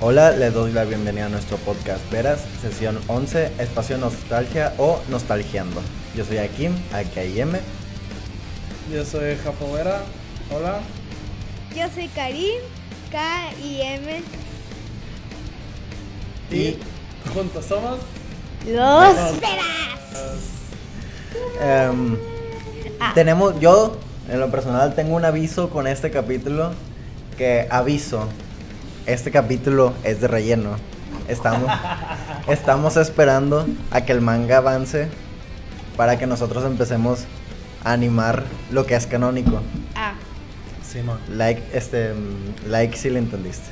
Hola, les doy la bienvenida a nuestro podcast Veras, sesión 11, espacio nostalgia o nostalgiando. Yo soy Akim, AKIM. Yo soy Japo Vera. Hola. Yo soy Karim, K I M. Y juntos somos Los Los- Veras. Em, Ah. Tenemos, yo en lo personal tengo un aviso con este capítulo que aviso, este capítulo es de relleno. Estamos, estamos esperando a que el manga avance para que nosotros empecemos a animar lo que es canónico. Ah, Simón. Like, este, like si le entendiste.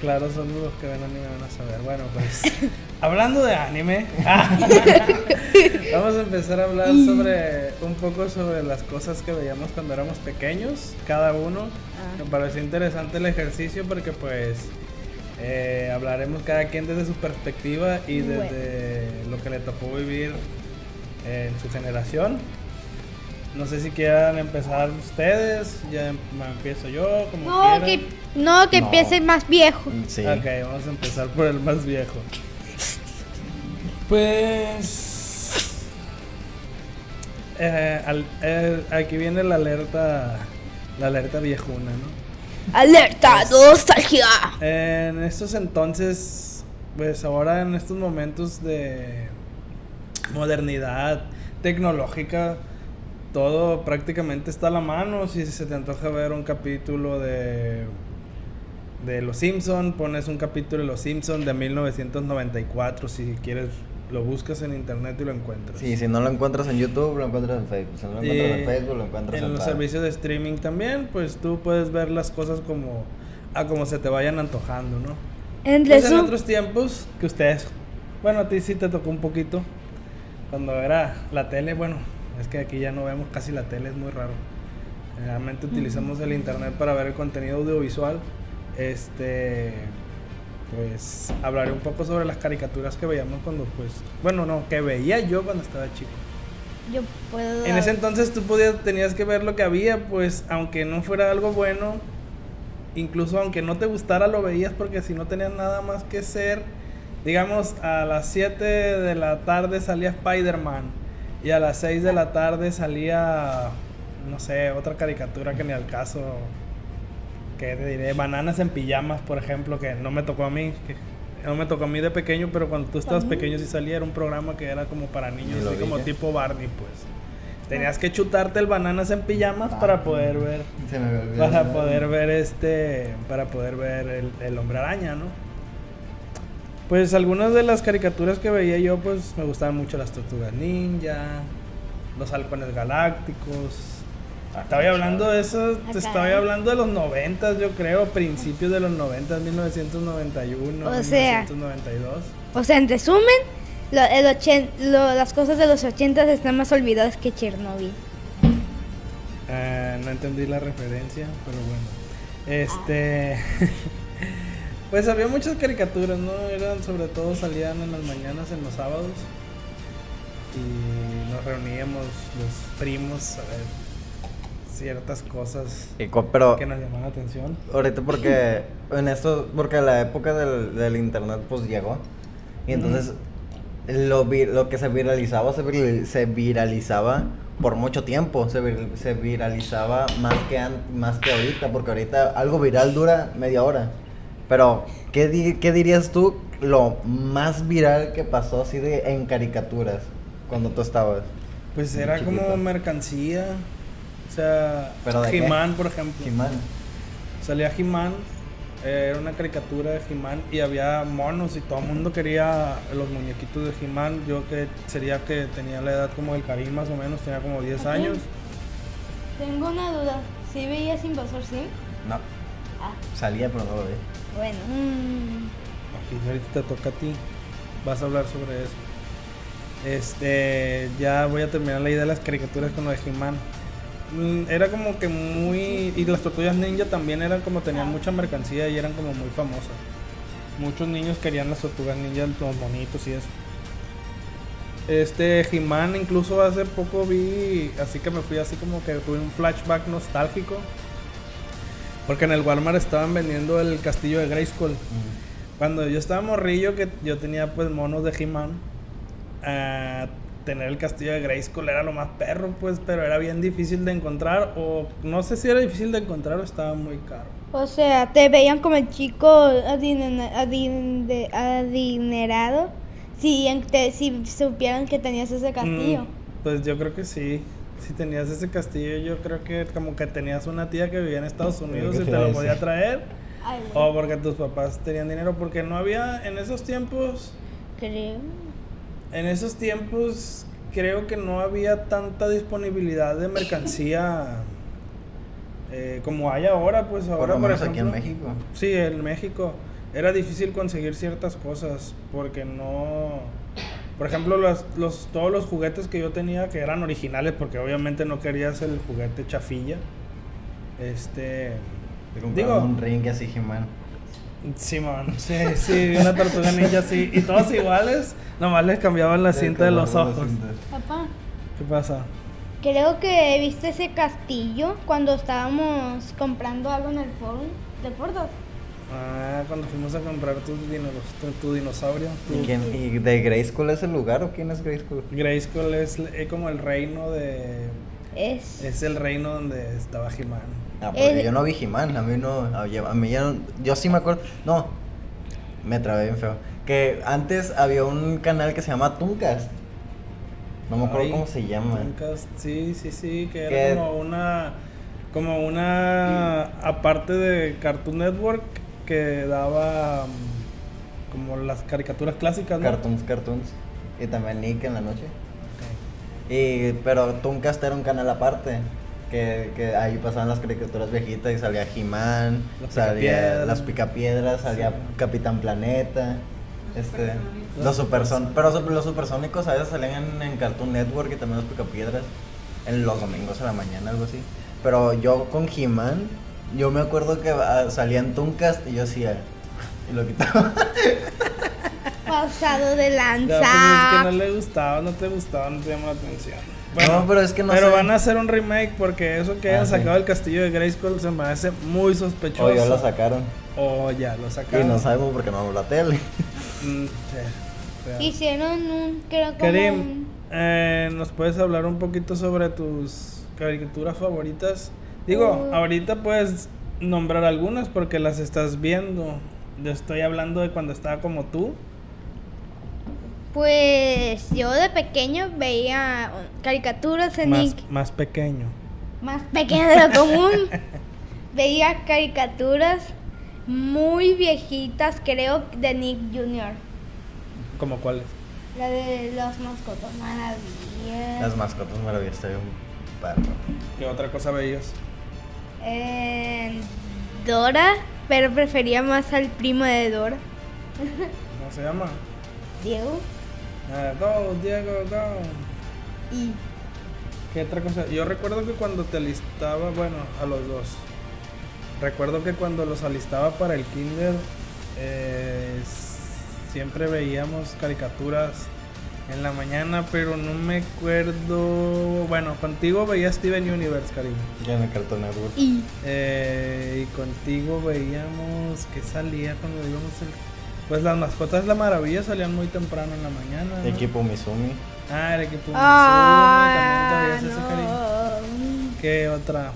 Claro, son los que ven anime van a saber. Bueno, pues hablando de anime, vamos a empezar a hablar sobre un poco sobre las cosas que veíamos cuando éramos pequeños, cada uno. Ah. Me pareció interesante el ejercicio porque pues eh, hablaremos cada quien desde su perspectiva y Bueno. desde lo que le tocó vivir en su generación. No sé si quieran empezar ustedes, ya em- empiezo yo, como no, quieran. que, no, que No. empiece más viejo. Sí. Ok, vamos a empezar por el más viejo. Pues. eh, al- eh, aquí viene la alerta. La alerta viejuna, ¿no? Alerta, nostalgia. En estos entonces, pues ahora en estos momentos de modernidad tecnológica, todo prácticamente está a la mano. Si se te antoja ver un capítulo de de Los Simpson, pones un capítulo de Los Simpson de 1994, si quieres lo buscas en internet y lo encuentras. Sí, si no lo encuentras en YouTube, lo encuentras en Facebook. Si no lo Y encuentras en Facebook, lo encuentras en, en los servicios de streaming también, pues tú puedes ver las cosas como a como se te vayan antojando, ¿no? En Pues en resumen, otros tiempos que ustedes, bueno, a ti sí te tocó un poquito cuando era la tele, bueno, es que aquí ya no vemos casi la tele, es muy raro. Generalmente utilizamos el internet para ver el contenido audiovisual. Este, pues hablaré un poco sobre las caricaturas que veíamos cuando, pues, bueno, no, que veía yo cuando estaba chico. yo puedo. En ese entonces tú podías, tenías que ver lo que había, pues aunque no fuera algo bueno, incluso aunque no te gustara lo veías porque si no tenías nada más que hacer, digamos a las 7 de la tarde salía Spider-Man y a las 6 de la tarde salía, no sé, otra caricatura que ni al caso, que te diré, Bananas en Pijamas, por ejemplo, que no me tocó a mí. que no me tocó a mí de pequeño, pero cuando tú estabas pequeño sí salía, era un programa que era como para niños, así como tipo Barney, pues. Tenías que chutarte el bananas en pijamas para poder ver, Se me olvidó. para poder ver este, para poder ver el, el hombre araña, ¿no? Pues algunas de las caricaturas que veía yo, pues me gustaban mucho las tortugas ninja, los halcones galácticos. Estaba hablando de eso, Ah, te estaba caray. hablando de los noventas, yo creo, principios de los noventas, 1991, O sea. 1992. O sea, en resumen, lo- el ochen- lo- las cosas de los 80 están más olvidadas que Chernobyl. Eh, no entendí la referencia, pero bueno. Este. pues había muchas caricaturas, ¿no? Eran, sobre todo salían en las mañanas, en los sábados. Y nos reuníamos los primos a ver ciertas cosas Pero que nos llamaban la atención. ahorita porque en esto, porque la época del, del internet pues llegó. Y entonces lo, vi- lo que se viralizaba, se, vir- se viralizaba por mucho tiempo. Se, vir- se viralizaba más que, an- más que ahorita, porque ahorita algo viral dura media hora. Pero, ¿qué, di- qué dirías tú lo más viral que pasó así de en caricaturas cuando tú estabas? Pues era como mercancía. Sea, ¿Pero de qué? He-Man, por ejemplo. He-Man. Salía He-Man, eh, era una caricatura de He-Man y había monos y todo el mundo quería los muñequitos de He-Man. Yo que sería que tenía la edad como el Karim más o menos, tenía como 10 Ujú. años. Tengo una duda. ¿Sí veías Invasor Sim? No, Ah, salía pero no lo vi. bueno. Mm, Aquí ahorita te toca a ti, vas a hablar sobre eso. Este, ya voy a terminar la idea de las caricaturas con lo de He-Man. Mm, Era como que muy... Y las tortugas ninja también eran como tenían mucha mercancía y eran como muy famosas. Muchos niños querían las tortugas ninja, los monitos y eso. Este He-Man incluso hace poco vi, así que me fui así como que tuve un flashback nostálgico. Porque en el Walmart estaban vendiendo el castillo de Grayskull. Cuando yo estaba morrillo, que yo tenía pues monos de He-Man, ah, tener el castillo de Grayskull era lo más perro, pues, pero era bien difícil de encontrar, o no sé si era difícil de encontrar o estaba muy caro. O sea, te veían como el chico adine- adine- adinerado si, te- si supieran que tenías ese castillo. Mm, pues yo creo que sí. Si tenías ese castillo, yo creo que como que tenías una tía que vivía en Estados Unidos y te lo podía traer. Ay, O porque tus papás tenían dinero, porque no había en esos tiempos, creo. En esos tiempos creo que no había tanta disponibilidad de mercancía eh, como hay ahora, pues ahora Por lo menos aquí en ejemplo, México. Sí, en México era difícil conseguir ciertas cosas porque no, por ejemplo, los, los, todos los juguetes que yo tenía que eran originales porque obviamente no querías el juguete chafilla. Este, Te Digo- un ring así, He-Man. Simón, sí, sí, una tortuga ninja así. Y todos iguales, nomás les cambiaban la cinta de los ojos. Papá, ¿Qué pasa? creo que viste ese castillo cuando estábamos comprando algo en el foro. ¿Te acuerdas? Ah, cuando fuimos a comprar tus dinos, tu, tu dinosaurio. ¿Y, tu- quién, ¿Y de Grayskull es el lugar o quién es Grayskull? Grayskull es, es como el reino de... Es. Es el reino donde estaba He-Man. Ah, porque yo no vi He-Man, a mí no, a mí ya no- yo sí me acuerdo, no, me trabé bien feo, que antes había un canal que se llama Tooncast, no me acuerdo Ay, cómo se llama, Dreamcast, Sí, sí, sí, que Que- era como una... Como una... Aparte de Cartoon Network que daba... mm, Como las caricaturas clásicas, ¿no? Cartoons, Cartoons, y también Nick en la noche. Y, pero Tooncast era un canal aparte, que, que ahí pasaban las caricaturas viejitas y salía He-Man, salía las Picapiedras, salía Sí. Capitán Planeta, este, los supersónicos, pero los supersónicos a veces salían en, en Cartoon Network y también los Picapiedras, en los domingos a la mañana, algo así. Pero yo con He-Man, yo me acuerdo que ah, salía en Tooncast y yo hacía, y lo quitaba. Pasado de Ya, pues es lanza. que no le gustaba, no te gustaba, no te llamó la atención. No, pero es que no pero sé. van a hacer un remake porque eso que Ah, hayan sí. sacado el castillo de Grayskull se me hace muy sospechoso. O ya lo sacaron. O ya lo Y sacaron. no sabemos por qué no vemos la tele. Mm, sí. Hicieron un. Creo como. Karim, un- eh, ¿nos puedes hablar un poquito sobre tus caricaturas favoritas? Digo, Uh. ahorita puedes nombrar algunas porque las estás viendo. Yo estoy hablando de cuando estaba como tú. Pues yo de pequeño veía caricaturas en Más, Nick. más pequeño. Más pequeño de lo común. veía caricaturas muy viejitas, creo, de Nick Jr. ¿Como cuáles? La de los mascotas maravillas. Las mascotas maravillosas, está bien perro. ¿Qué otra cosa veías? Eh, Dora, pero prefería más al primo de Dora, ¿Cómo se llama? Diego. Ah, go, Diego, go. Y ¿Qué otra cosa? Yo recuerdo que cuando te alistaba, bueno, a los dos. Recuerdo que cuando los alistaba para el kinder, eh, siempre veíamos caricaturas en la mañana, pero no me acuerdo. Bueno, contigo veía Steven Universe, cariño. Ya en el Cartoon Network. y Eh, y contigo veíamos que salía cuando íbamos el... Pues las mascotas La Maravilla salían muy temprano en la mañana. ¿no? Equipo Mizumi. Ah, el equipo Ah, Mizumi, también todavía es ese cariño. no. ¿Qué otra?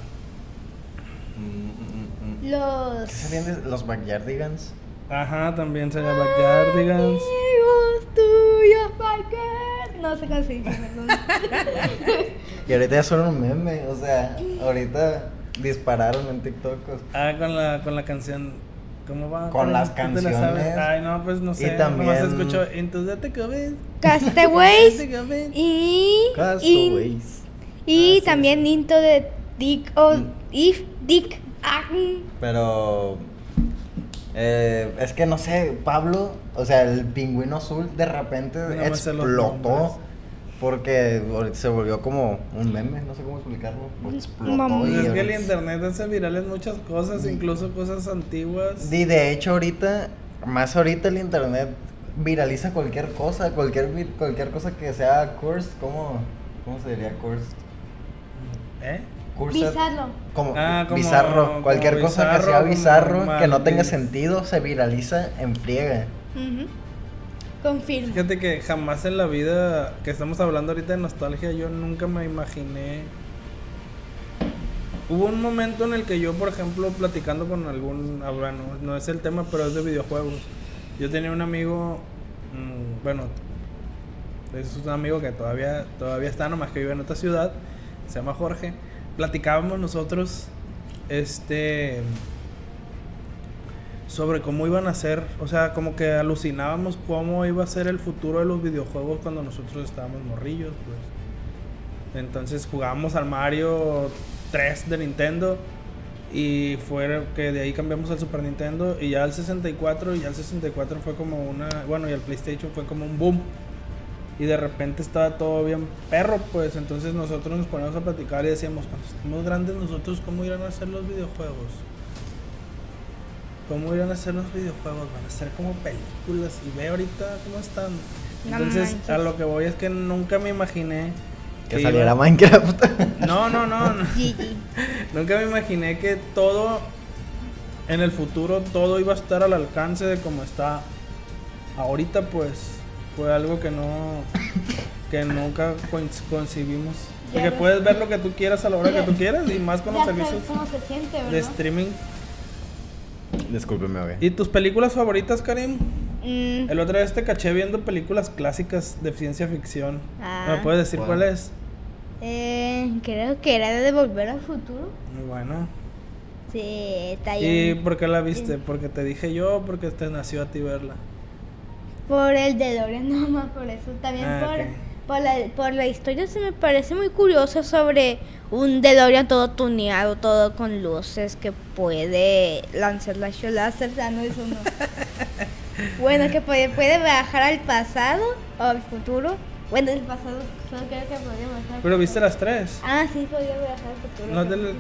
Mm, mm, mm. ¿Qué Los salían de los Backyardigans? Ajá, también sería Backyardigans. amigos tuyos, Parker. No sé se perdón. Y ahorita ya son un meme, o sea, ahorita dispararon en TikTok. Ah, con la, con la canción. ¿Cómo va? Con las ¿Tú te la canciones. Ay, no, pues no Y sé. también- Nomás escucho Into the Tecobin. Castaways Into y y, Castaways. y Ah, sí, también Into de Dick o If Dick ah, Pero eh, es que no sé, Pablo, o sea, el pingüino azul de repente No explotó porque se volvió como un meme, no sé cómo explicarlo. Explotó y es que el internet hace virales muchas cosas, incluso cosas antiguas. Y de hecho ahorita, más ahorita el internet viraliza cualquier cosa, cualquier cualquier cosa que sea cursed, ¿cómo, cómo se diría cursed? ¿Eh? Cursed, Bizarro. Como, Ah, como- bizarro. Cualquier como cosa que sea bizarro, que no tenga sentido, se viraliza en friega. Ujú. Confirmo. Fíjate que jamás en la vida que estamos hablando ahorita de nostalgia, yo nunca me imaginé. Hubo un momento en el que yo, por ejemplo, platicando con algún. ah, bueno, no es el tema, pero es de videojuegos. Yo tenía un amigo. mm, bueno, es un amigo que todavía, todavía está, nomás que vive en otra ciudad. Se llama Jorge. Platicábamos nosotros. Este sobre cómo iban a ser, o sea, como que alucinábamos cómo iba a ser el futuro de los videojuegos cuando nosotros estábamos morrillos, pues. Entonces jugábamos al Mario 3 de Nintendo y fue que de ahí cambiamos al Super Nintendo y ya al 64 y ya al 64 fue como una, bueno, y al PlayStation fue como un boom. Y de repente estaba todo bien perro, pues entonces nosotros nos poníamos a platicar y decíamos, cuando estemos grandes nosotros, ¿cómo irán a ser los videojuegos? ¿Cómo irán a ser los videojuegos? Van a ser como películas y ve ahorita cómo están. No Entonces, manches. a lo que voy es que nunca me imaginé Que iba- saliera Minecraft. No, no, no, no. Nunca me imaginé que todo en el futuro todo iba a estar al alcance de como está ahorita pues fue algo que no que nunca con- concibimos porque puedes ver lo que tú quieras a la hora que tú quieras y más con los servicios cómo se siente, de streaming Discúlpeme, güey. ¿Y tus películas favoritas, Karim? Mm, El otro día te caché viendo películas clásicas de ciencia ficción. Ah. ¿Me puedes decir ¿Cuál? cuál es? eh, creo que era de Volver al Futuro. Muy bueno. Sí, está ¿Y bien. por qué la viste? ¿Porque te dije yo o porque te nació a ti verla? Por el de Dorian, no más por eso. También Ah, por, por, la, por la historia se me parece muy curioso sobre un DeLorean todo tuneado, todo con luces que puede lanzar la láser. Ah, no, eso no. bueno, que puede, puede viajar al pasado o al futuro. Bueno, el pasado solo creo que podría viajar. ¿Pero viste las tres? Ah, sí, podría viajar al futuro. No sí.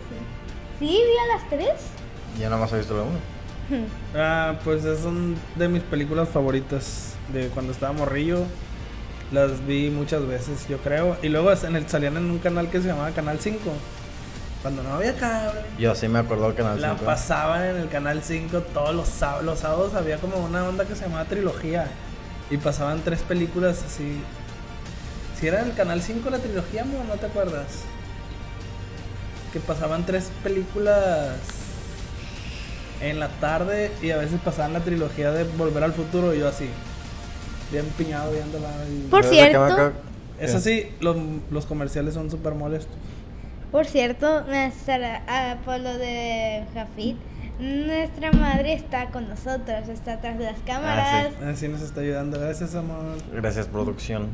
¿Vi a las tres? Yo nada más he visto la uno. Ah, pues es son de mis películas favoritas de cuando estaba morrillo. Las vi muchas veces, yo creo. Y luego en el, salían en un canal que se llamaba Canal 5. Cuando no había cable. Yo sí me acuerdo del canal La 5. pasaban en el canal 5 todos los sábados. Los sábados había como una onda que se llamaba trilogía. Y pasaban tres películas así. Si era el canal 5 la trilogía, ¿no? ¿No te acuerdas? Que pasaban tres películas en la tarde y a veces pasaban la trilogía de Volver al Futuro y yo así. Bien piñado viéndola. y- Por ¿Sabes de qué me cierto. Eso Eh, sí, los, los comerciales son súper molestos. Por cierto, nuestra, ah, por lo de Jafit, nuestra madre está con nosotros, está atrás de las cámaras. Así nos está ayudando. Gracias, amor. Gracias, producción.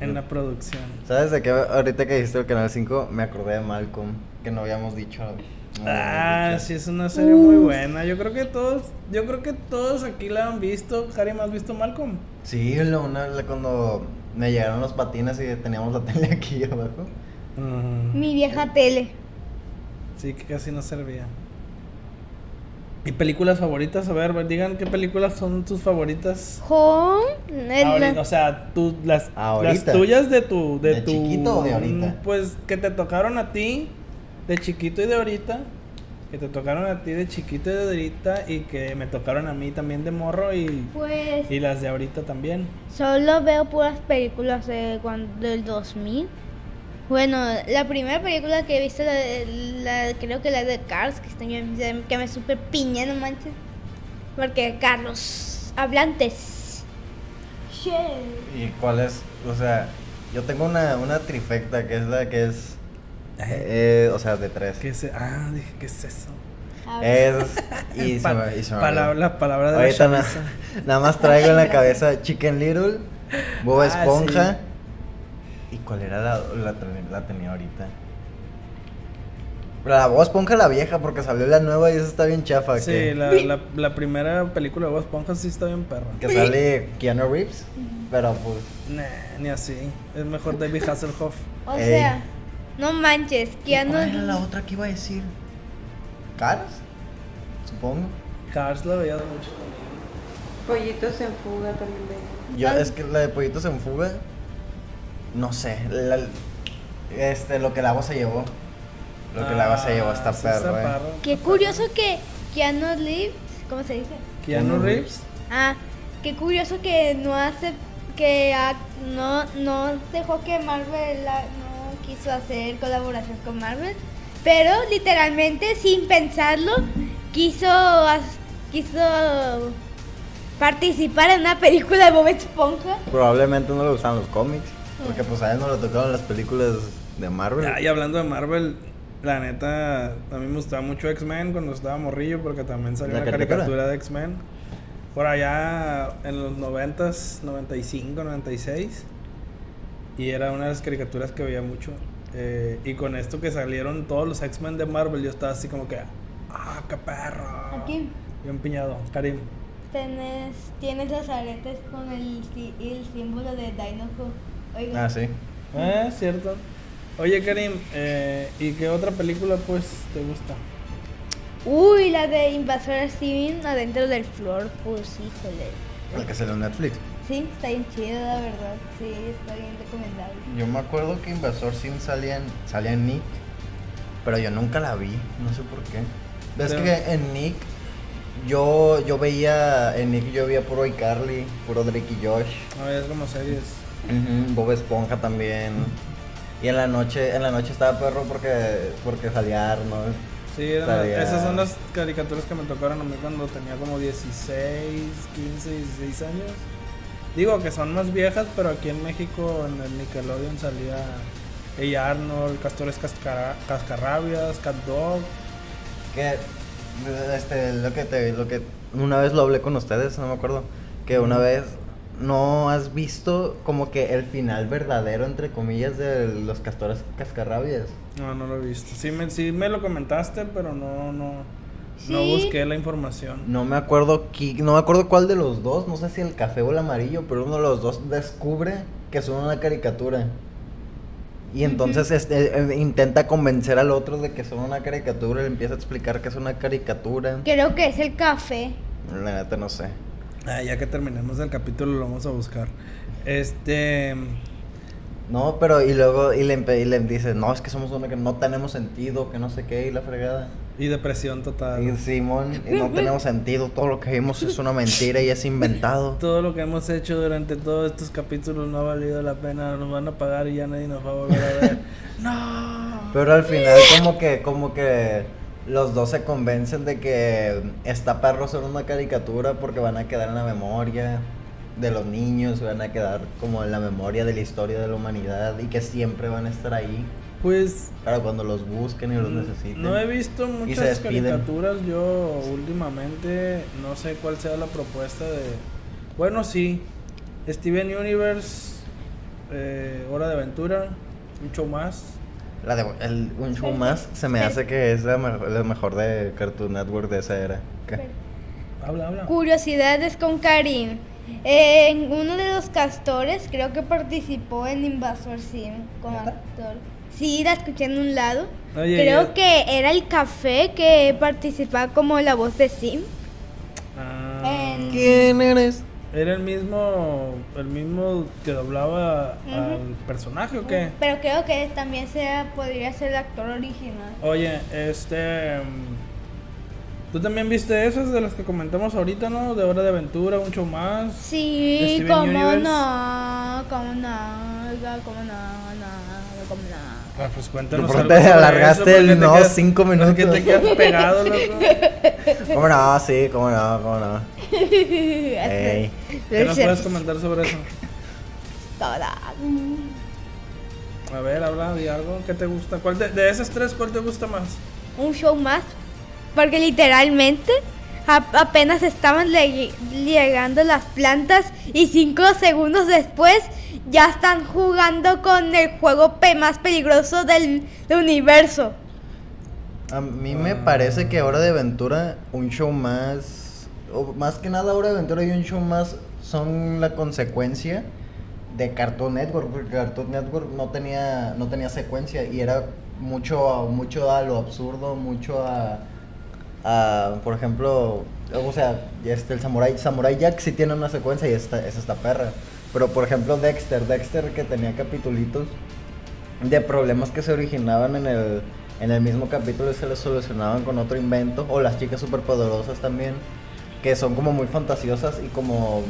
En la producción. ¿Sabes de qué? Ahorita que dijiste el canal 5, me acordé de Malcolm, que no habíamos dicho. Ah, sí, es una serie muy buena. Yo creo que todos, yo creo que todos aquí la han visto. Harry, ¿me has visto Malcolm? Sí, lo- una, la- cuando me llegaron los patines y teníamos la tele aquí abajo. Mi vieja tele. Sí, que casi no servía. ¿Y películas favoritas? A ver, digan qué películas son tus favoritas. Home. Ahorita, o sea, tú, las, las tuyas de tu... De, ¿De tu, chiquito o de ahorita? Pues que te tocaron a ti, de chiquito y de ahorita. Que te tocaron a ti de chiquito y de ahorita. Y que me tocaron a mí también de morro y, Pues y las de ahorita también. solo veo puras películas de cuando, del 2000. Bueno, la primera película que he visto, la, creo que la de Cars, que, estoy- que me super piña, no manches. Porque Carlos, hablantes. Shit. ¿Y cuál es? O sea, yo tengo una, una trifecta que es la que es. Eh, o sea, de tres. ¿Qué es? Ah, dije, ¿qué es eso? Es. Y se me, y se me palabra, la palabra de la Ahorita na- chaviza. nada más traigo en la cabeza Chicken Little, Bob Ah, Esponja. sí. ¿Y cuál era la, la, ten- la tenía ahorita? La Bob Esponja la vieja, porque salió la nueva y esa está bien chafa. Sí, que, la, la, la primera película de Bob Esponja sí está bien perra. que sale Keanu Reeves. Pero pues. Nah, ni así. Es mejor David Hasselhoff. O Ey. No manches, que ¿Cuál era la otra que iba a decir? ¿Cars? Supongo. Cars la veía mucho conmigo. Pollitos en fuga también de. Yo, es que la de Pollitos en Fuga. No sé. la- este, lo que la voz se llevó. Lo que la base llevó hasta Ah, sí está perro, eh. Qué curioso que Keanu Reeves, ¿cómo se dice? Keanu Keanu Reeves. Ah, qué curioso que no hace, que ah, no, no dejó que Marvel la- quiso hacer colaboración con Marvel, pero literalmente sin pensarlo quiso, quiso participar en una película de Bob Esponja. Probablemente no le gustaban los cómics. Porque pues a él no le tocaron las películas de Marvel. Ya, y hablando de Marvel, la neta, a mí me gustaba mucho X-Men cuando estaba morrillo porque también salió ¿La una caricatura? caricatura de X-Men. Por allá en los 90s, 95, 96. Y era una de las caricaturas que veía mucho. Eh, y con esto que salieron todos los X-Men de Marvel, yo estaba así como que, ¡ah, qué perro! Aquí Bien piñado, Karim. tienes, tienes los aretes con el, sí- el símbolo de Dinosaur. Oiga. Ah, sí. Eh, cierto. Oye, Karim, eh, ¿y qué otra película pues te gusta? Uy, la de Invasor Sim adentro del flor, pues híjole. El que salió en Netflix. Sí, está bien chido, la verdad. Sí, está bien recomendable. Yo me acuerdo que Invasor Sim salía en, salía en Nick. Pero yo nunca la vi. No sé por qué. Ves Pero- que en Nick. Yo, yo veía. En Nick yo veía puro iCarly. Puro Drake y Josh. No, es como series. Bob Esponja también. Y en la noche, en la noche estaba perro porque, porque salía Arnold. Sí, eran- esas son las caricaturas que me tocaron a mí cuando tenía como 16, 15, 16 años. Digo que son más viejas, pero aquí en México, en el Nickelodeon salía ella Arnold, Castores Cascara- Cascarrabias, Cat Dog. Que este lo que te lo que una vez lo hablé con ustedes, no me acuerdo, que una vez no has visto como que el final verdadero entre comillas de los castores cascarrabias. No, no lo he visto. Sí me, sí me lo comentaste, pero no, no, no busqué la información. No me acuerdo qui- no me acuerdo cuál de los dos, no sé si el café o el amarillo, pero uno de los dos descubre que son una caricatura. Y entonces este, eh, intenta convencer al otro de que son una caricatura, le empieza a explicar que es una caricatura. Creo que es el café. La neta no sé. Ah, ya que terminemos el capítulo lo vamos a buscar. Este... No, pero y luego y le, y le dice, no, es que somos una que no tenemos sentido, que no sé qué, y la fregada. Y depresión total. Y Simón, y no tenemos sentido, todo lo que vimos es una mentira y es inventado. Todo lo que hemos hecho durante todos estos capítulos no ha valido la pena, nos van a pagar y ya nadie nos va a volver a ver. no. Pero al final como que, como que los dos se convencen de que está perro ser una caricatura porque van a quedar en la memoria de los niños, van a quedar como en la memoria de la historia de la humanidad y que siempre van a estar ahí Pues para cuando los busquen y los necesiten. no he visto muchas caricaturas yo últimamente, no sé cuál sea la propuesta de... Bueno, sí, Steven Universe, eh, Hora de Aventura, un show más. La de el, un show más se me hace que es la mejor, la mejor de Cartoon Network de esa era. ¿Qué? Habla, habla. Curiosidades con Karim. En uno de los castores creo que participó en Invasor Sim como actor. Sí, la escuché en un lado. Oye, creo ya- que era el café que participaba como la voz de Sim. Ah, En- ¿Quién eres? ¿Era el mismo, el mismo que doblaba al personaje o qué? Pero creo que también sea, podría ser el actor original. Oye, este. mm, ¿Tú también viste esas de las que comentamos ahorita, no? De Hora de Aventura, show más. Sí, cómo Universe. no, cómo no, cómo no, no, cómo no. Ah, pues cuéntanos ¿Por te alargaste el no quedas- cinco minutos? te quedas pegado, loco. ¿Cómo no? Sí, cómo no, cómo no. Ey. ¿Qué nos puedes comentar sobre eso? Toda. A ver, habla de algo. ¿Qué te gusta? ¿Cuál te- de esas tres, cuál te gusta más? Un show más. Porque literalmente apenas estaban le- llegando las plantas y cinco segundos después ya están jugando con el juego pe- más peligroso del, del universo. A mí me parece que Hora de Aventura, un show más, o más que nada Hora de Aventura y un show más son la consecuencia de Cartoon Network, porque Cartoon Network no tenía, no tenía secuencia y era mucho, mucho a lo absurdo, mucho a, a, por ejemplo, o sea, este, el Samurai, Samurai Jack sí tiene una secuencia y esta, es esta perra. Pero por ejemplo Dexter, Dexter que tenía capitulitos de problemas que se originaban en el en el mismo capítulo se lo solucionaban con otro invento, o las chicas superpoderosas también, que son como muy fantasiosas y como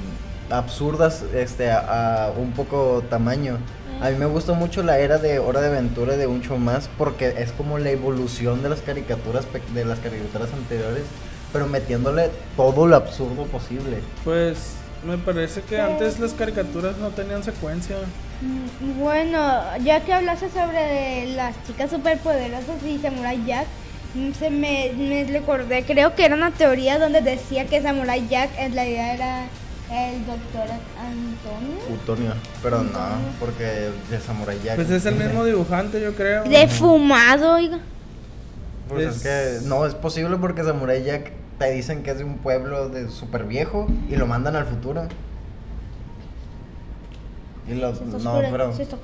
absurdas este, a, a un poco tamaño. A mí me gusta mucho la era de Hora de Aventura de un show más porque es como la evolución de las caricaturas de las caricaturas anteriores, pero metiéndole todo lo absurdo posible. Pues me parece que antes las caricaturas no tenían secuencia. Mm, Bueno, ya que hablaste sobre las chicas superpoderosas y Samurai Jack, mm, se me, me recordé, creo que era una teoría donde decía que Samurai Jack en realidad era el doctor Antonio. Utonio, pero no, porque de Samurai Jack. Pues es el mismo dibujante, yo creo. Defumado, oiga. Pues es, Es- que no es posible porque Samurai Jack te dicen que es de un pueblo de súper viejo y lo mandan al futuro. Y los, Se está, no, pero, se está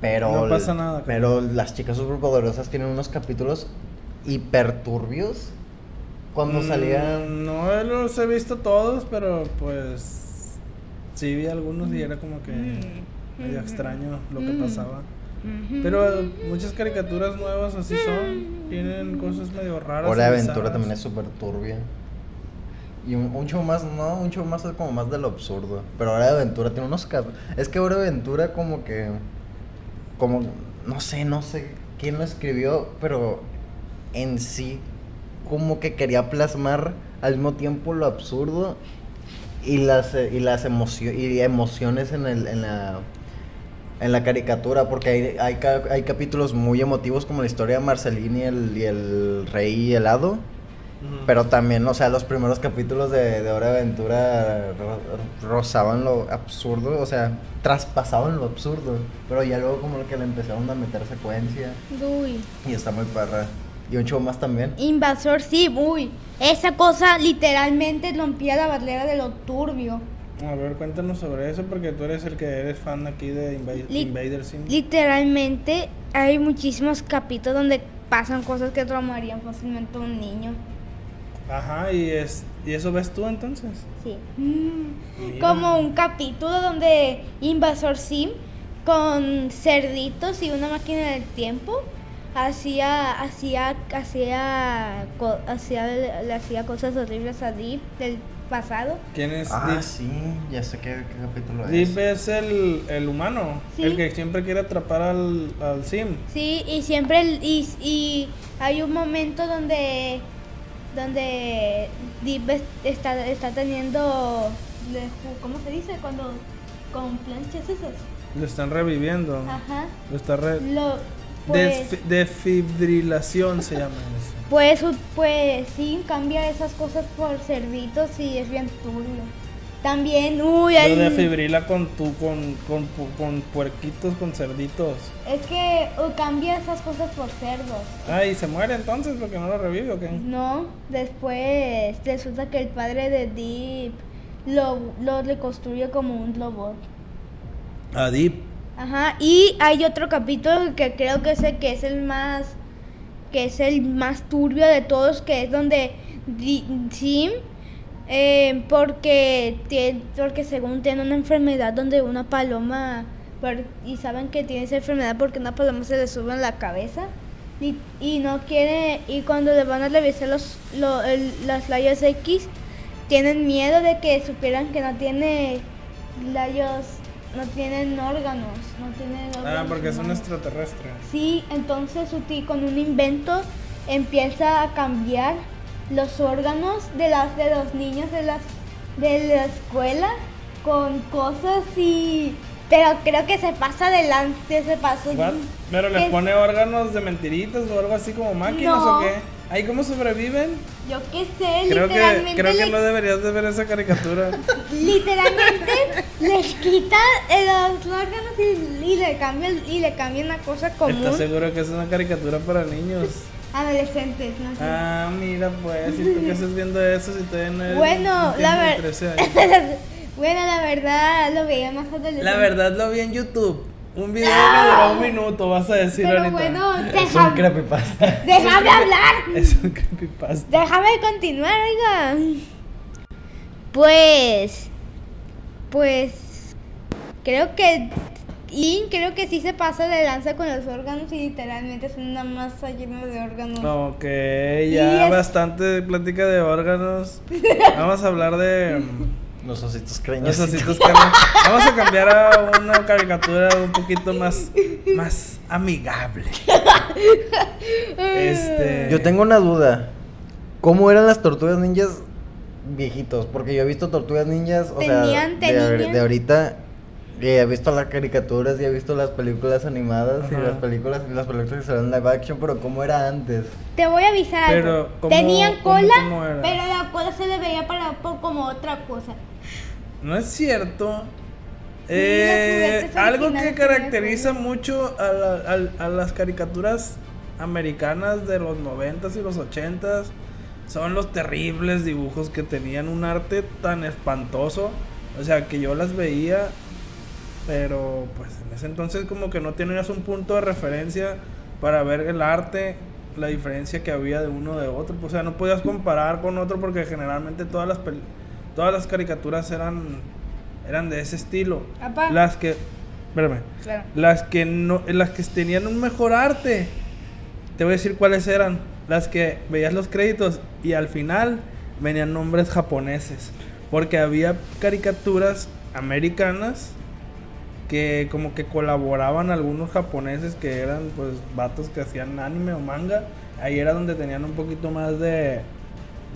pero, No pasa nada, Pero las chicas superpoderosas tienen unos capítulos hiperturbios. Cuando Mm, salían. No los he visto todos, pero pues. Sí vi algunos y era como que. Mm. medio Mm. extraño lo que pasaba. Pero muchas caricaturas nuevas así son. Tienen cosas medio raras. Hora de Aventura bizarras. también es súper turbia. Y un, un show más, no, un show más es como más de lo absurdo. Pero Hora de Aventura tiene unos cap... Es que Hora de Aventura como que... Como... No sé, no sé quién lo escribió, pero en sí como que quería plasmar al mismo tiempo lo absurdo y las, eh, y las emocio- y emociones en, el, en la en la caricatura, porque hay, hay, ca- hay capítulos muy emotivos como la historia de Marceline y el, y el rey helado. Pero también, o sea, los primeros capítulos de, de Hora de Aventura ro- rozaban lo absurdo, o sea, traspasaban lo absurdo. Pero ya luego como que le empezaron a meter secuencia Uy. y está muy perra. Y un show más también. Invasor Sim, uy. Esa cosa literalmente rompía la barrera de lo turbio. A ver, cuéntanos sobre eso porque tú eres el que eres fan aquí de Inva- Li- Invader Sim. Literalmente hay muchísimos capítulos donde pasan cosas que traumarían fácilmente a un niño. Ajá, y es y eso ves tú entonces. Sí. Como un capítulo donde Invasor Sim con cerditos y una máquina del tiempo hacía hacía hacía hacía le hacía cosas horribles a Deep del pasado. ¿Quién es Ah, Deep? sí, ya sé qué, qué capítulo es. Deep es el, el humano, Sí. el que siempre quiere atrapar al, al Sim. Sí, y siempre el- y, y hay un momento donde donde Deep es- está está teniendo le- ¿cómo se dice? cuando con planchas esas. Lo están reviviendo. Ajá. Lo está re- Lo pues Desfi- Defibrilación se llama eso. Pues, pues sí, cambia esas cosas por cerditos y es bien turbio. También, uy, Lo el- defibrila con tu, con, con, pu- con puerquitos, con cerditos. es que uh, cambia esas cosas por cerdos. Ah, y se muere entonces porque no lo revive o qué? No, después resulta que el padre de Deep lo, lo reconstruye como un robot. A Deep. Ajá, y hay otro capítulo que creo que es el que es el más que es el más turbio de todos, que es donde Sim eh, porque tie- porque según tiene una enfermedad donde una paloma y saben que tiene esa enfermedad porque una paloma se le sube en la cabeza y, no quiere y cuando le van a revisar los lo- el- las rayos X tienen miedo de que supieran que no tiene rayos no tienen órganos no tienen Ah, órganos porque es un humanos. extraterrestre. Sí, entonces Uti con un invento empieza a cambiar los órganos de las de los niños de las de la escuela con cosas y pero creo que se pasa adelante, se pasó. Pero le pone órganos de mentiritas o algo así como máquinas No. o qué. ¿Ahí cómo sobreviven? Yo qué sé, Creo que, literalmente creo que no deberías de ver esa caricatura. literalmente les quita eh, los órganos y, y le cambian y le cambian una cosa común ¿Estás seguro que es una caricatura para niños? adolescentes, no sé. Ah, mira pues, ¿y tú qué estás viendo eso si todavía no eres Bueno, no la tienes ver- 13 años? bueno, la verdad lo veía más adolescente. La verdad lo vi en YouTube. Un video que duró un minuto, vas a decir Pero ahorita. bueno, Es un déjame, creepypasta. déjame hablar. Es un creepypasta. Déjame continuar, oiga. Pues, pues, creo que Y creo que sí se pasa de lanza con los órganos y literalmente es una masa llena de órganos. Ok, ya es- bastante plática de órganos. Vamos a hablar de Los ositos los creños. ositos carne. Vamos a cambiar a una caricatura un poquito más, más amigable. Este. Yo tengo una duda. ¿Cómo eran las tortugas ninjas viejitos? Porque yo he visto tortugas ninjas, o sea, Tenían- de, de ahorita. Y he visto las caricaturas y he visto las películas animadas y Ajá. las películas y las películas que salen live action, pero ¿cómo era antes? Te voy a avisar. Pero, algo. ¿cómo- Tenían cómo- cola, cómo era? pero la cola se le veía para por como otra cosa. No es cierto. Sí, Eh, algo que caracteriza mucho a, la- al- a las caricaturas americanas de los 90s y los 80s son los terribles dibujos que tenían un arte tan espantoso. O sea, que yo las veía, pero pues en ese entonces como que no tenías un punto de referencia para ver el arte, la diferencia que había de uno de otro. O sea, no podías comparar con otro porque generalmente todas las todas las caricaturas eran eran de ese estilo. Apá. Las que espérame, Claro. las que no las que tenían un mejor arte. Te voy a decir cuáles eran. Las que veías los créditos y al final venían nombres japoneses. Porque había caricaturas americanas que como que colaboraban algunos japoneses que eran pues vatos que hacían anime o manga. Ahí era donde tenían un poquito más de,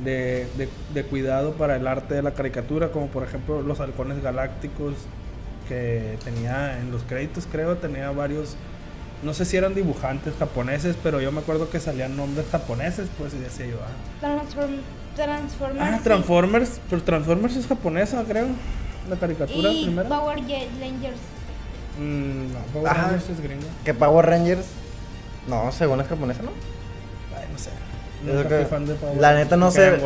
de, de- de cuidado para el arte de la caricatura, como por ejemplo los halcones galácticos que tenía en los créditos creo, tenía varios, no sé si eran dibujantes japoneses, pero yo me acuerdo que salían nombres japoneses, pues y decía yo, ah, Transform, Transformers. Ah, sí. Transformers, pero Transformers es japonesa, creo. La caricatura Y primera. Power Rangers. Mm, no, Power Ajá. Rangers es gringo. ¿Que Power Rangers? No, según es japonesa, ¿no? Ay, no sé. Es Nunca que- fui fan de Power la neta no sé.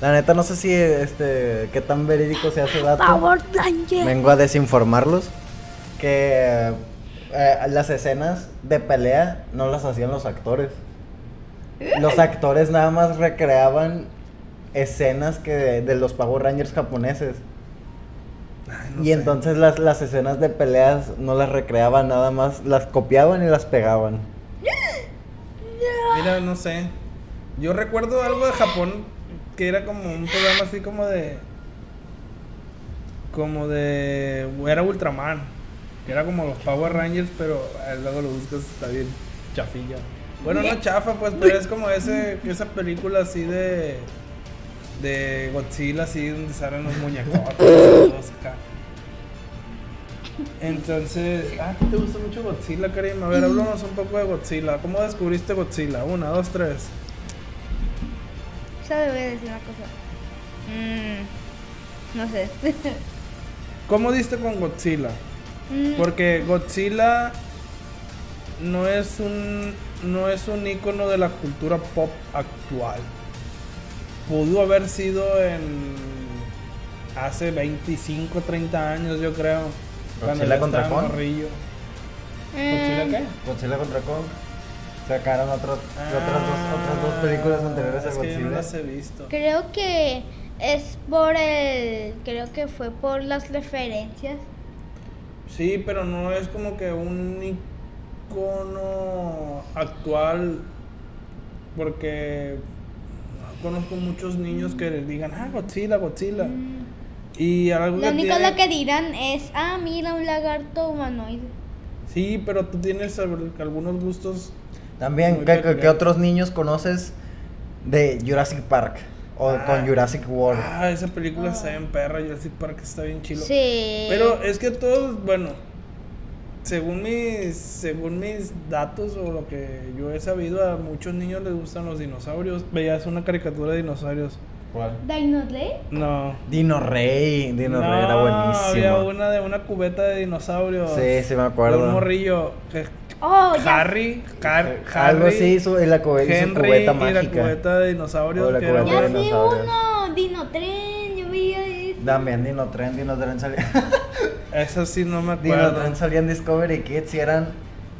La neta no sé si este qué tan verídico se hace dato. Power Rangers. Vengo a desinformarlos que eh, las escenas de pelea no las hacían los actores. Los actores nada más recreaban escenas que de, de los Power Rangers japoneses. Ay, no y sé. entonces las, las escenas de peleas no las recreaban nada más, las copiaban y las pegaban. Mira, no sé. Yo recuerdo algo de Japón que era como un programa así como de. Como de. Era Ultraman. Que era como los Power Rangers, pero eh, luego lo buscas, está bien chafilla. Bueno, no chafa, pues, pero es como ese, esa película así de. De Godzilla, así donde salen los muñecos. todos acá. Entonces, ah, ¿qué te gusta mucho Godzilla, Karim? A ver, háblanos un poco de Godzilla. ¿Cómo descubriste Godzilla? Una, dos, tres. Solo voy a decir una cosa. Mm, no sé. ¿Cómo diste con Godzilla? Mm, Porque Godzilla no es un no es un icono de la cultura pop actual. Pudo haber sido en hace 25, 30 años, yo creo. Cuando Godzilla contra estaba Kong. morrillo. ¿Godzilla qué? Godzilla contra Kong. Sacaron otro- otras, dos, otras dos Ah, películas anteriores a es que yo no Godzilla. las he visto. Creo que es por el. Creo que fue por las referencias. Sí, pero no es como que un icono actual porque conozco muchos niños que les digan, ah, Godzilla, Godzilla. Mm, Y algo Lo que único tiene- lo que dirán es: Ah, mira, un lagarto humanoide. Sí, pero tú tienes al- algunos gustos. También, ¿qué, peculiar. otros niños conoces de Jurassic Park? O Ah. con Jurassic World. Ah, esa película está bien perra, Jurassic Park está bien chilo. Sí. Pero es que todos, bueno, según mis, según mis datos o lo que yo he sabido, a muchos niños les gustan los dinosaurios. Veías una caricatura de dinosaurios. ¿Cuál? ¿Dino Rey? No. Dino Rey. Dino no, Rey era buenísimo. Había una de una cubeta de dinosaurios. Sí, sí me acuerdo. Un morrillo. Oh, Harry, Car, eh, Harry. Algo así hizo en la cubeta, mágica. Y la cubeta de dinosaurios. Oh, la cubeta de dinosaurios. Ya uno, Dino 3. También Dino Tren, Dino Tren salía. Esa sí no me Dino acuerdo. Tren salía en Discovery Kids y eran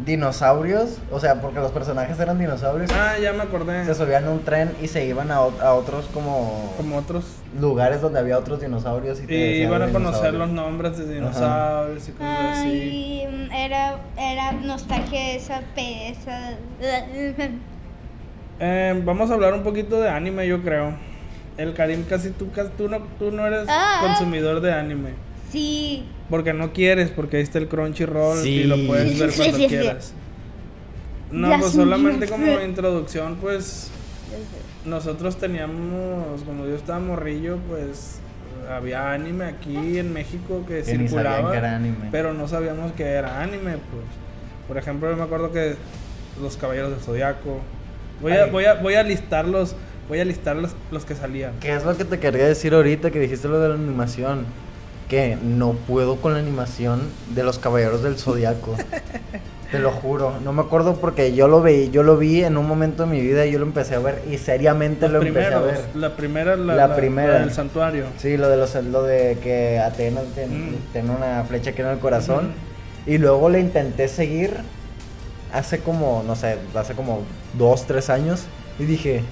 dinosaurios. O sea, porque los personajes eran dinosaurios. Ah, ya me acordé. Se subían a un tren y se iban a, a otros como. Como otros lugares donde había otros dinosaurios y te Y iban a conocer los nombres de dinosaurios y cosas así. Ay, era, era nostalgia esa pesa. Eh, vamos a hablar un poquito de anime, yo creo. El Karim casi tú, casi tú no, tú no eres Ah. consumidor de anime. Sí, Porque no quieres, porque ahí está el Crunchyroll Sí. y lo puedes ver Sí, cuando sí, sí. quieras. No, pues solamente como introducción, pues nosotros teníamos, como yo estaba morrillo, pues había anime aquí en México que Que circulaba, que era anime. pero no sabíamos que era anime, pues. Por ejemplo, yo me acuerdo que los Caballeros del Zodiaco. Voy a, voy a, voy a listarlos, voy a listar los, los que salían. ¿Qué es lo que te quería decir ahorita que dijiste lo de la animación? Que no puedo con la animación de los Caballeros del Zodiaco. Te lo juro, no me acuerdo porque yo lo vi, yo lo vi en un momento de mi vida y yo lo empecé a ver y seriamente Los lo empecé a primeros, ver. la primera, la, La la- primera. la del santuario. Sí, lo de los lo de que Atena ten- Mm. tiene una flecha aquí en el corazón y luego le intenté seguir hace como, no sé, hace como dos, tres años y dije,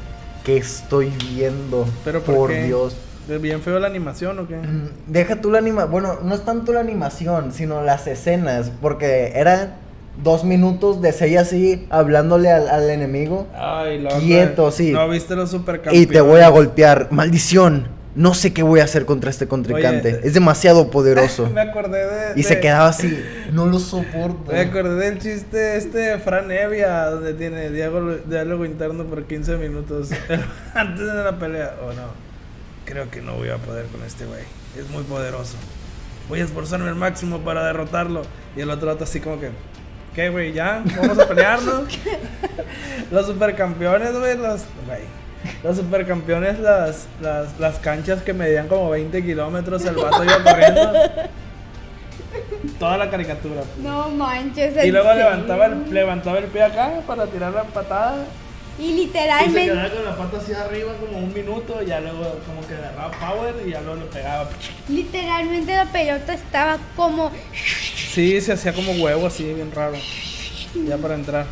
¿qué estoy viendo? Pero ¿por qué? Dios. ¿Es bien feo la animación o qué? Mm, Deja tú la anima, bueno, no es tanto la animación, sino las escenas, porque eran dos minutos de Seiya así hablándole al, al enemigo Ay, loco. Quieto, sí. No viste los supercampeones. y te voy a golpear, maldición. No sé qué voy a hacer contra este contrincante, Oye. es demasiado poderoso. Me acordé de. y se quedaba así, no lo soporto. Me acordé del chiste este de Fran Evia, donde tiene diálogo, diálogo interno por 15 minutos antes de la pelea. O no, creo que no voy a poder con este güey. Es muy poderoso. Voy a esforzarme al máximo para derrotarlo. Y el otro vato así como que, ¿qué, güey? ¿Ya? ¿Vamos a pelearnos? los supercampeones, güey, los... Güey. Los supercampeones, las, las, las canchas que medían como 20 kilómetros, el vato iba corriendo. Toda la caricatura. pues. no manches. Y en luego serio. levantaba el, levantaba el pie acá para tirar la patada. Y Y se literalmente. quedaba con la pata así arriba como un minuto. Y ya luego como que agarraba power y ya luego le pegaba. Literalmente la pelota estaba como. Sí, se hacía como huevo así, bien raro. Ya para entrar.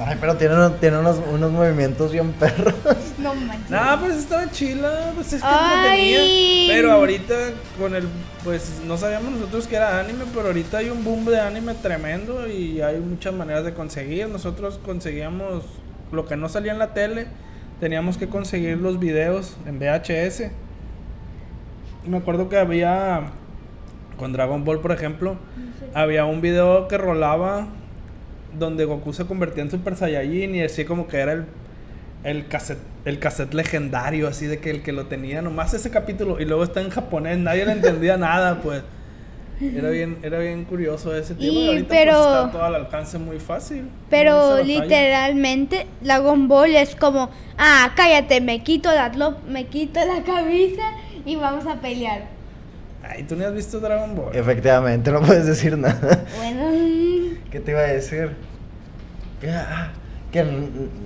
Ay, pero tiene, unos- tiene unos, unos movimientos bien perros. No manches. Nah, pues estaba chila, pues es que Ay. entretenía. Pero ahorita con el, pues no sabíamos nosotros que era anime, pero ahorita hay un boom de anime tremendo y hay muchas maneras de conseguir. Nosotros conseguíamos lo que no salía en la tele, teníamos que conseguir los videos en VHS. Me acuerdo que había, con Dragon Ball por ejemplo, había un video que rolaba donde Goku se convertía en Super Saiyajin y así como que era el, el cassette, el cassette legendario, así de que el que lo tenía nomás ese capítulo y luego está en japonés, nadie le entendía nada, pues. Era bien, era bien curioso ese tipo. Y, Y ahorita pero- pues, está todo al alcance muy fácil. no Pero literalmente Dragon Ball es como, ah, cállate, me quito la me quito la camisa y vamos a pelear. Ay, ¿tú ni has visto Dragon Ball? Efectivamente, no puedes decir nada. Bueno, ¿Qué te iba a decir? Que, ah, que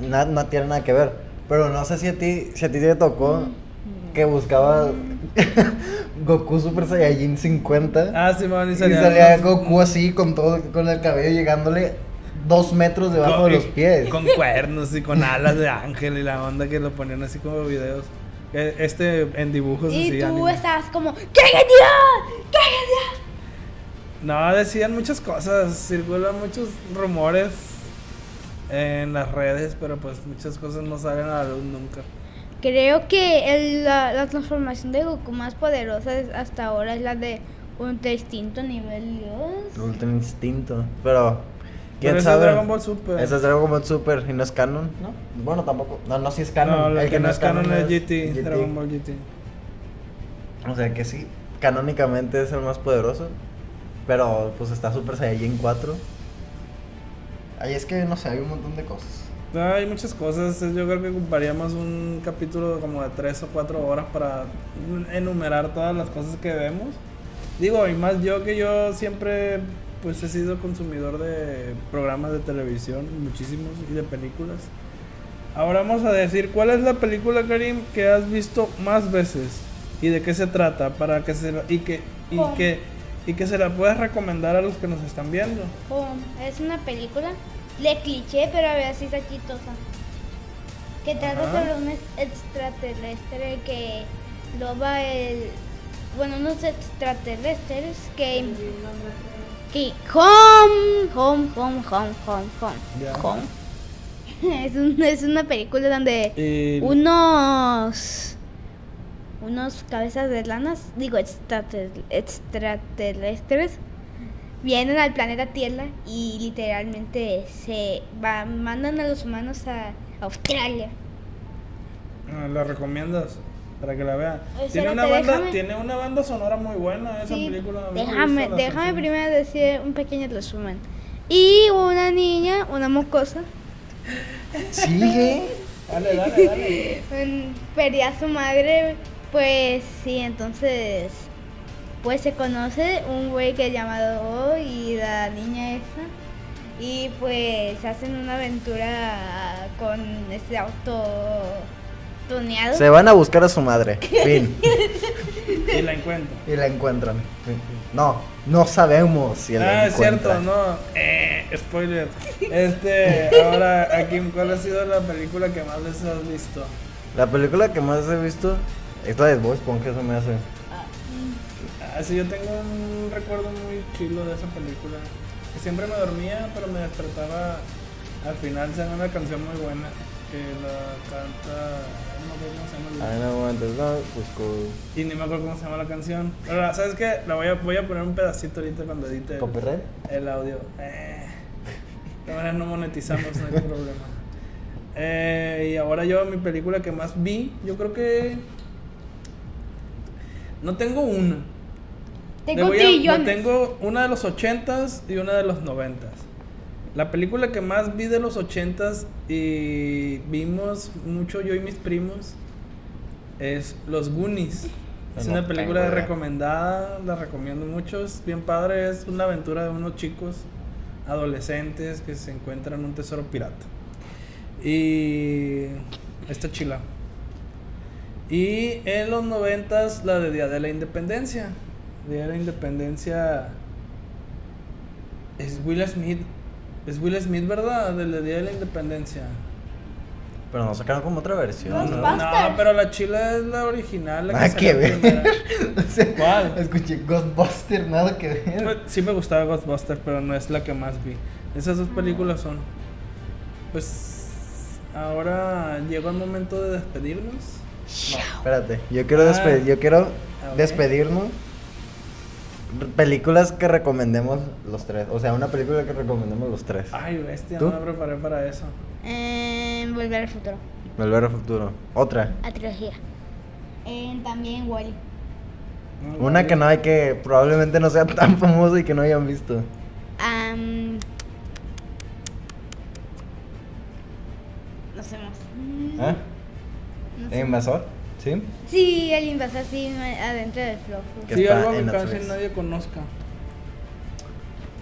na- no tiene nada que ver. Pero no sé si a ti, si a ti te tocó que buscabas Goku Super Saiyajin 50. Ah, sí, man, y y salía, salía los- Goku así con todo, con el cabello llegándole dos metros debajo con- de los pies. Con cuernos y con alas de ángel y la onda que lo ponían así como videos. Eh, Este en dibujos y así. tú anime. estabas como, ¡qué genial! ¡Qué genial! No, decían muchas cosas, circulan muchos rumores en las redes, pero pues muchas cosas no salen a la luz nunca. Creo que el- la, la transformación de Goku más poderosa es- hasta ahora es la de Ultra Instinto nivel Dios. Ultra instinto. Pero, ¿quién Pero ese es sabe? Dragon Ball Super. Ese es Dragon Ball Super y no es canon, ¿no? Bueno, tampoco. No, no, sí es canon. No, el El que no es canon es GT, GT. Dragon Ball GT. O sea que sí, canónicamente es el más poderoso. Pero pues está Super Saiyajin 4. Ahí es que no sé, hay un montón de cosas. No, hay muchas cosas, yo creo que ocuparíamos un capítulo como de 3 o 4 horas para enumerar todas las cosas que vemos. Digo, y más yo que yo siempre pues he sido consumidor de programas de televisión, muchísimos, y de películas. Ahora vamos a decir, ¿cuál es la película, Karim, que has visto más veces? ¿Y de qué se trata? Para que se y que y Oh. que y que se la puedas recomendar a los que nos están viendo. Oh, es una película de cliché, pero a ver si está chistosa. Que trata Ajá. sobre un ex- extraterrestre que loba el bueno unos extraterrestres que que home home home home home home home es, un- es una película donde unos unos cabezas de lanas digo extrater- extraterrestres vienen al planeta Tierra y literalmente se va, mandan a los humanos a Australia Ah, ¿La recomiendas? Para que la vean. Espérate, Tiene una, banda, déjame. tiene una banda sonora muy buena esa Sí, película. déjame, déjame primero decir un pequeño resumen. Y una niña, una mocosa, Sigue. Dale, dale, dale. perdía a su madre, pues sí, entonces, pues se conoce un güey que es llamado O y la niña esa. Y pues hacen una aventura con este auto tuneado. Se van a buscar a su madre. Fin. y la encuentro. Y la encuentran. No, no sabemos si la Ah, es cierto, encuentran. no. Eh, spoiler. Este, ahora, aquí, ¿cuál ha sido la película que más les has visto? La película que más he visto es la de Bob Esponja, eso me hace. Ah, sí, yo tengo un recuerdo muy chilo de esa película. Que siempre me dormía, pero me despertaba al final. Se una canción muy buena que la canta. No me acuerdo cómo se llama. No, busco. Y ni me acuerdo cómo se llama la canción. Ahora, ¿sabes qué? La voy a, voy a poner un pedacito ahorita cuando edite el, ¿Copyright? el audio. Eh, de manera no monetizamos, no hay problema. Eh, y ahora yo, mi película que más vi, yo creo que. No tengo una. Tengo a- trillones. tengo una de los 80s y una de los 90s. La película que más vi de los 80s y vimos mucho yo y mis primos es Los Goonies. Es No una película recomendada, la recomiendo mucho. Es bien padre, es una aventura de unos chicos adolescentes que se encuentran un tesoro pirata. Y está chila. Y en los noventas la de Día de la Independencia. Día de la Independencia es Will Smith. Es Will Smith, ¿verdad? Del de Día de la Independencia. Pero no sacaron como otra versión. ¿no? No, pero la chila es la original. La Nada salió que ver. O sea, ¿Cuál? Escuché Ghostbuster, nada que ver. Pues, Sí me gustaba Ghostbusters, pero no es la que más vi. Esas dos películas son. Pues ahora llegó el momento de despedirnos. Espérate, yo quiero, Ah. despe- yo quiero ok. despedirnos. R- Películas que recomendemos los tres. O sea, una película que recomendemos los tres. Ay, bestia, ¿Tú? no me preparé para eso. En Volver al Futuro. Volver al futuro. Otra. La trilogía. En también Wally. No, Una que no hay que probablemente no sea tan famosa y que no hayan visto. Am, no sé más. ¿Ah? ¿El invasor? ¿Sí? Sí, el invasor sí, adentro del flojo. Que Sí, algo que casi nadie conozca.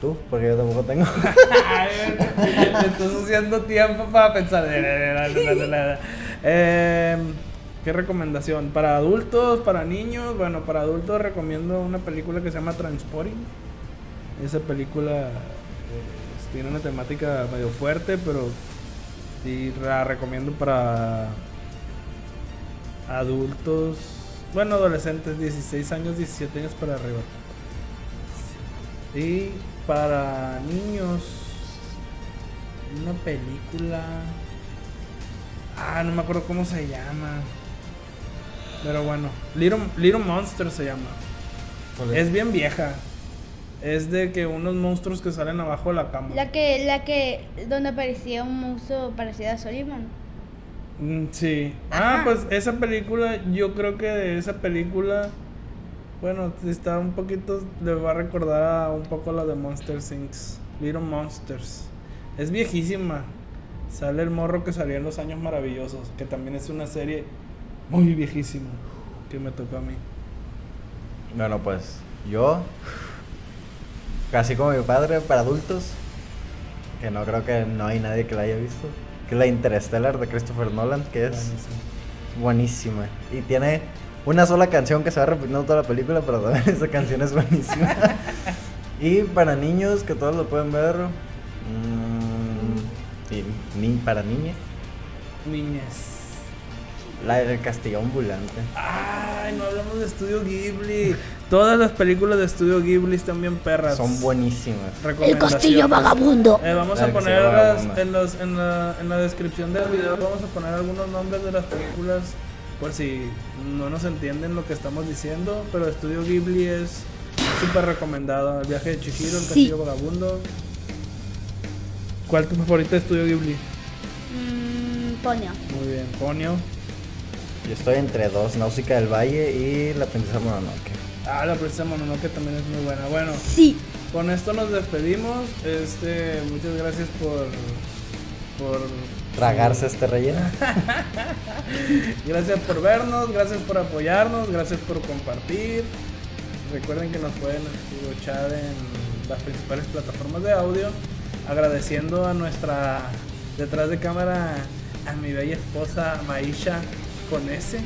¿Tú? Porque yo tampoco tengo. Me estás haciendo tiempo para pensar. Eh, ¿Qué recomendación? ¿Para adultos? ¿Para niños? Bueno, para adultos recomiendo una película que se llama Transporting. Esa película eh, tiene una temática medio fuerte, pero sí la recomiendo para adultos, bueno, adolescentes, 16 años, 17 años para arriba. Y para niños, una película. Ah, no me acuerdo cómo se llama. Pero bueno, Little, Little Monster se llama. Es bien vieja. Es de que unos monstruos que salen abajo de la cama. La que, la que, donde aparecía un monstruo parecido a Soliman. Mm, Sí. Ah, pues esa película, yo creo que de esa película, bueno, está un poquito, le va a recordar a un poco la de Monster Inc. Little Monsters. Es viejísima. Sale el morro que salía en Los Años Maravillosos, que también es una serie muy viejísima que me tocó a mí. Bueno, pues yo, casi como mi padre, para adultos, que no creo que no hay nadie que la haya visto, que es la Interstellar de Christopher Nolan, que es Buenísimo. buenísima. Y tiene una sola canción que se va repitiendo toda la película, pero también esa canción es buenísima. y para niños, que todos lo pueden ver, mm, y ni para niñas, Niñas. La del castillo ambulante. Ay, no hablamos de Estudio Ghibli. Todas las películas de Estudio Ghibli están bien perras. Son buenísimas. El castillo vagabundo. Eh, vamos a poner las- en, los- en la, en la descripción del video, vamos a poner algunos nombres de las películas por si no nos entienden lo que estamos diciendo. Pero Estudio Ghibli es súper recomendado. El viaje de Chihiro, el Sí. castillo vagabundo. ¿Cuál es tu favorito de Estudio Ghibli? Mm, Ponyo. Muy bien, Ponyo. Yo estoy entre dos, Náusica del Valle y La Princesa Mononoke. Ah, la princesa Mononoke también es muy buena. Bueno, Sí. con esto nos despedimos. Este, muchas gracias por por Tragarse este relleno. Gracias por vernos, gracias por apoyarnos, gracias por compartir. Recuerden que nos pueden escuchar en las principales plataformas de audio. Agradeciendo a nuestra detrás de cámara, a mi bella esposa Maisha con S,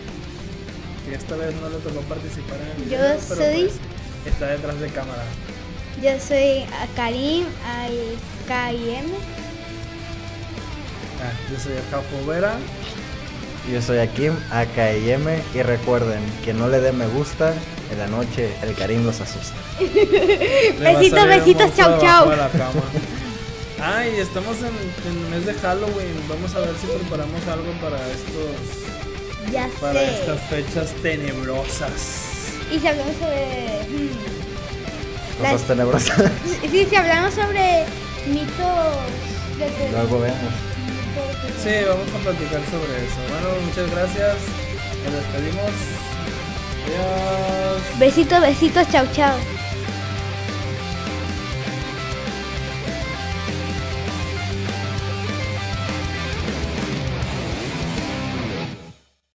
que esta vez no le tocó participar en el Yo video, pero soy- pues está detrás de cámara. Yo soy a Karim, al KM. Ah, yo soy el Jafo Vera. Yo soy Akim, AKM y recuerden que no le den me gusta, en la noche el Karim los asusta. A Besitos, besitos, chau, chau. de la cama. Ay, estamos en, en el mes de Halloween. Vamos a ver si preparamos algo para estos Ya para sé. estas fechas tenebrosas. Y si hablamos sobre. hmm, Cosas Las- tenebrosas. Sí, si hablamos sobre mitos. De de- Luego vemos. Sí, vamos a platicar sobre eso. Bueno, muchas gracias. Nos despedimos. Adiós. Besitos, besitos, chau, chau.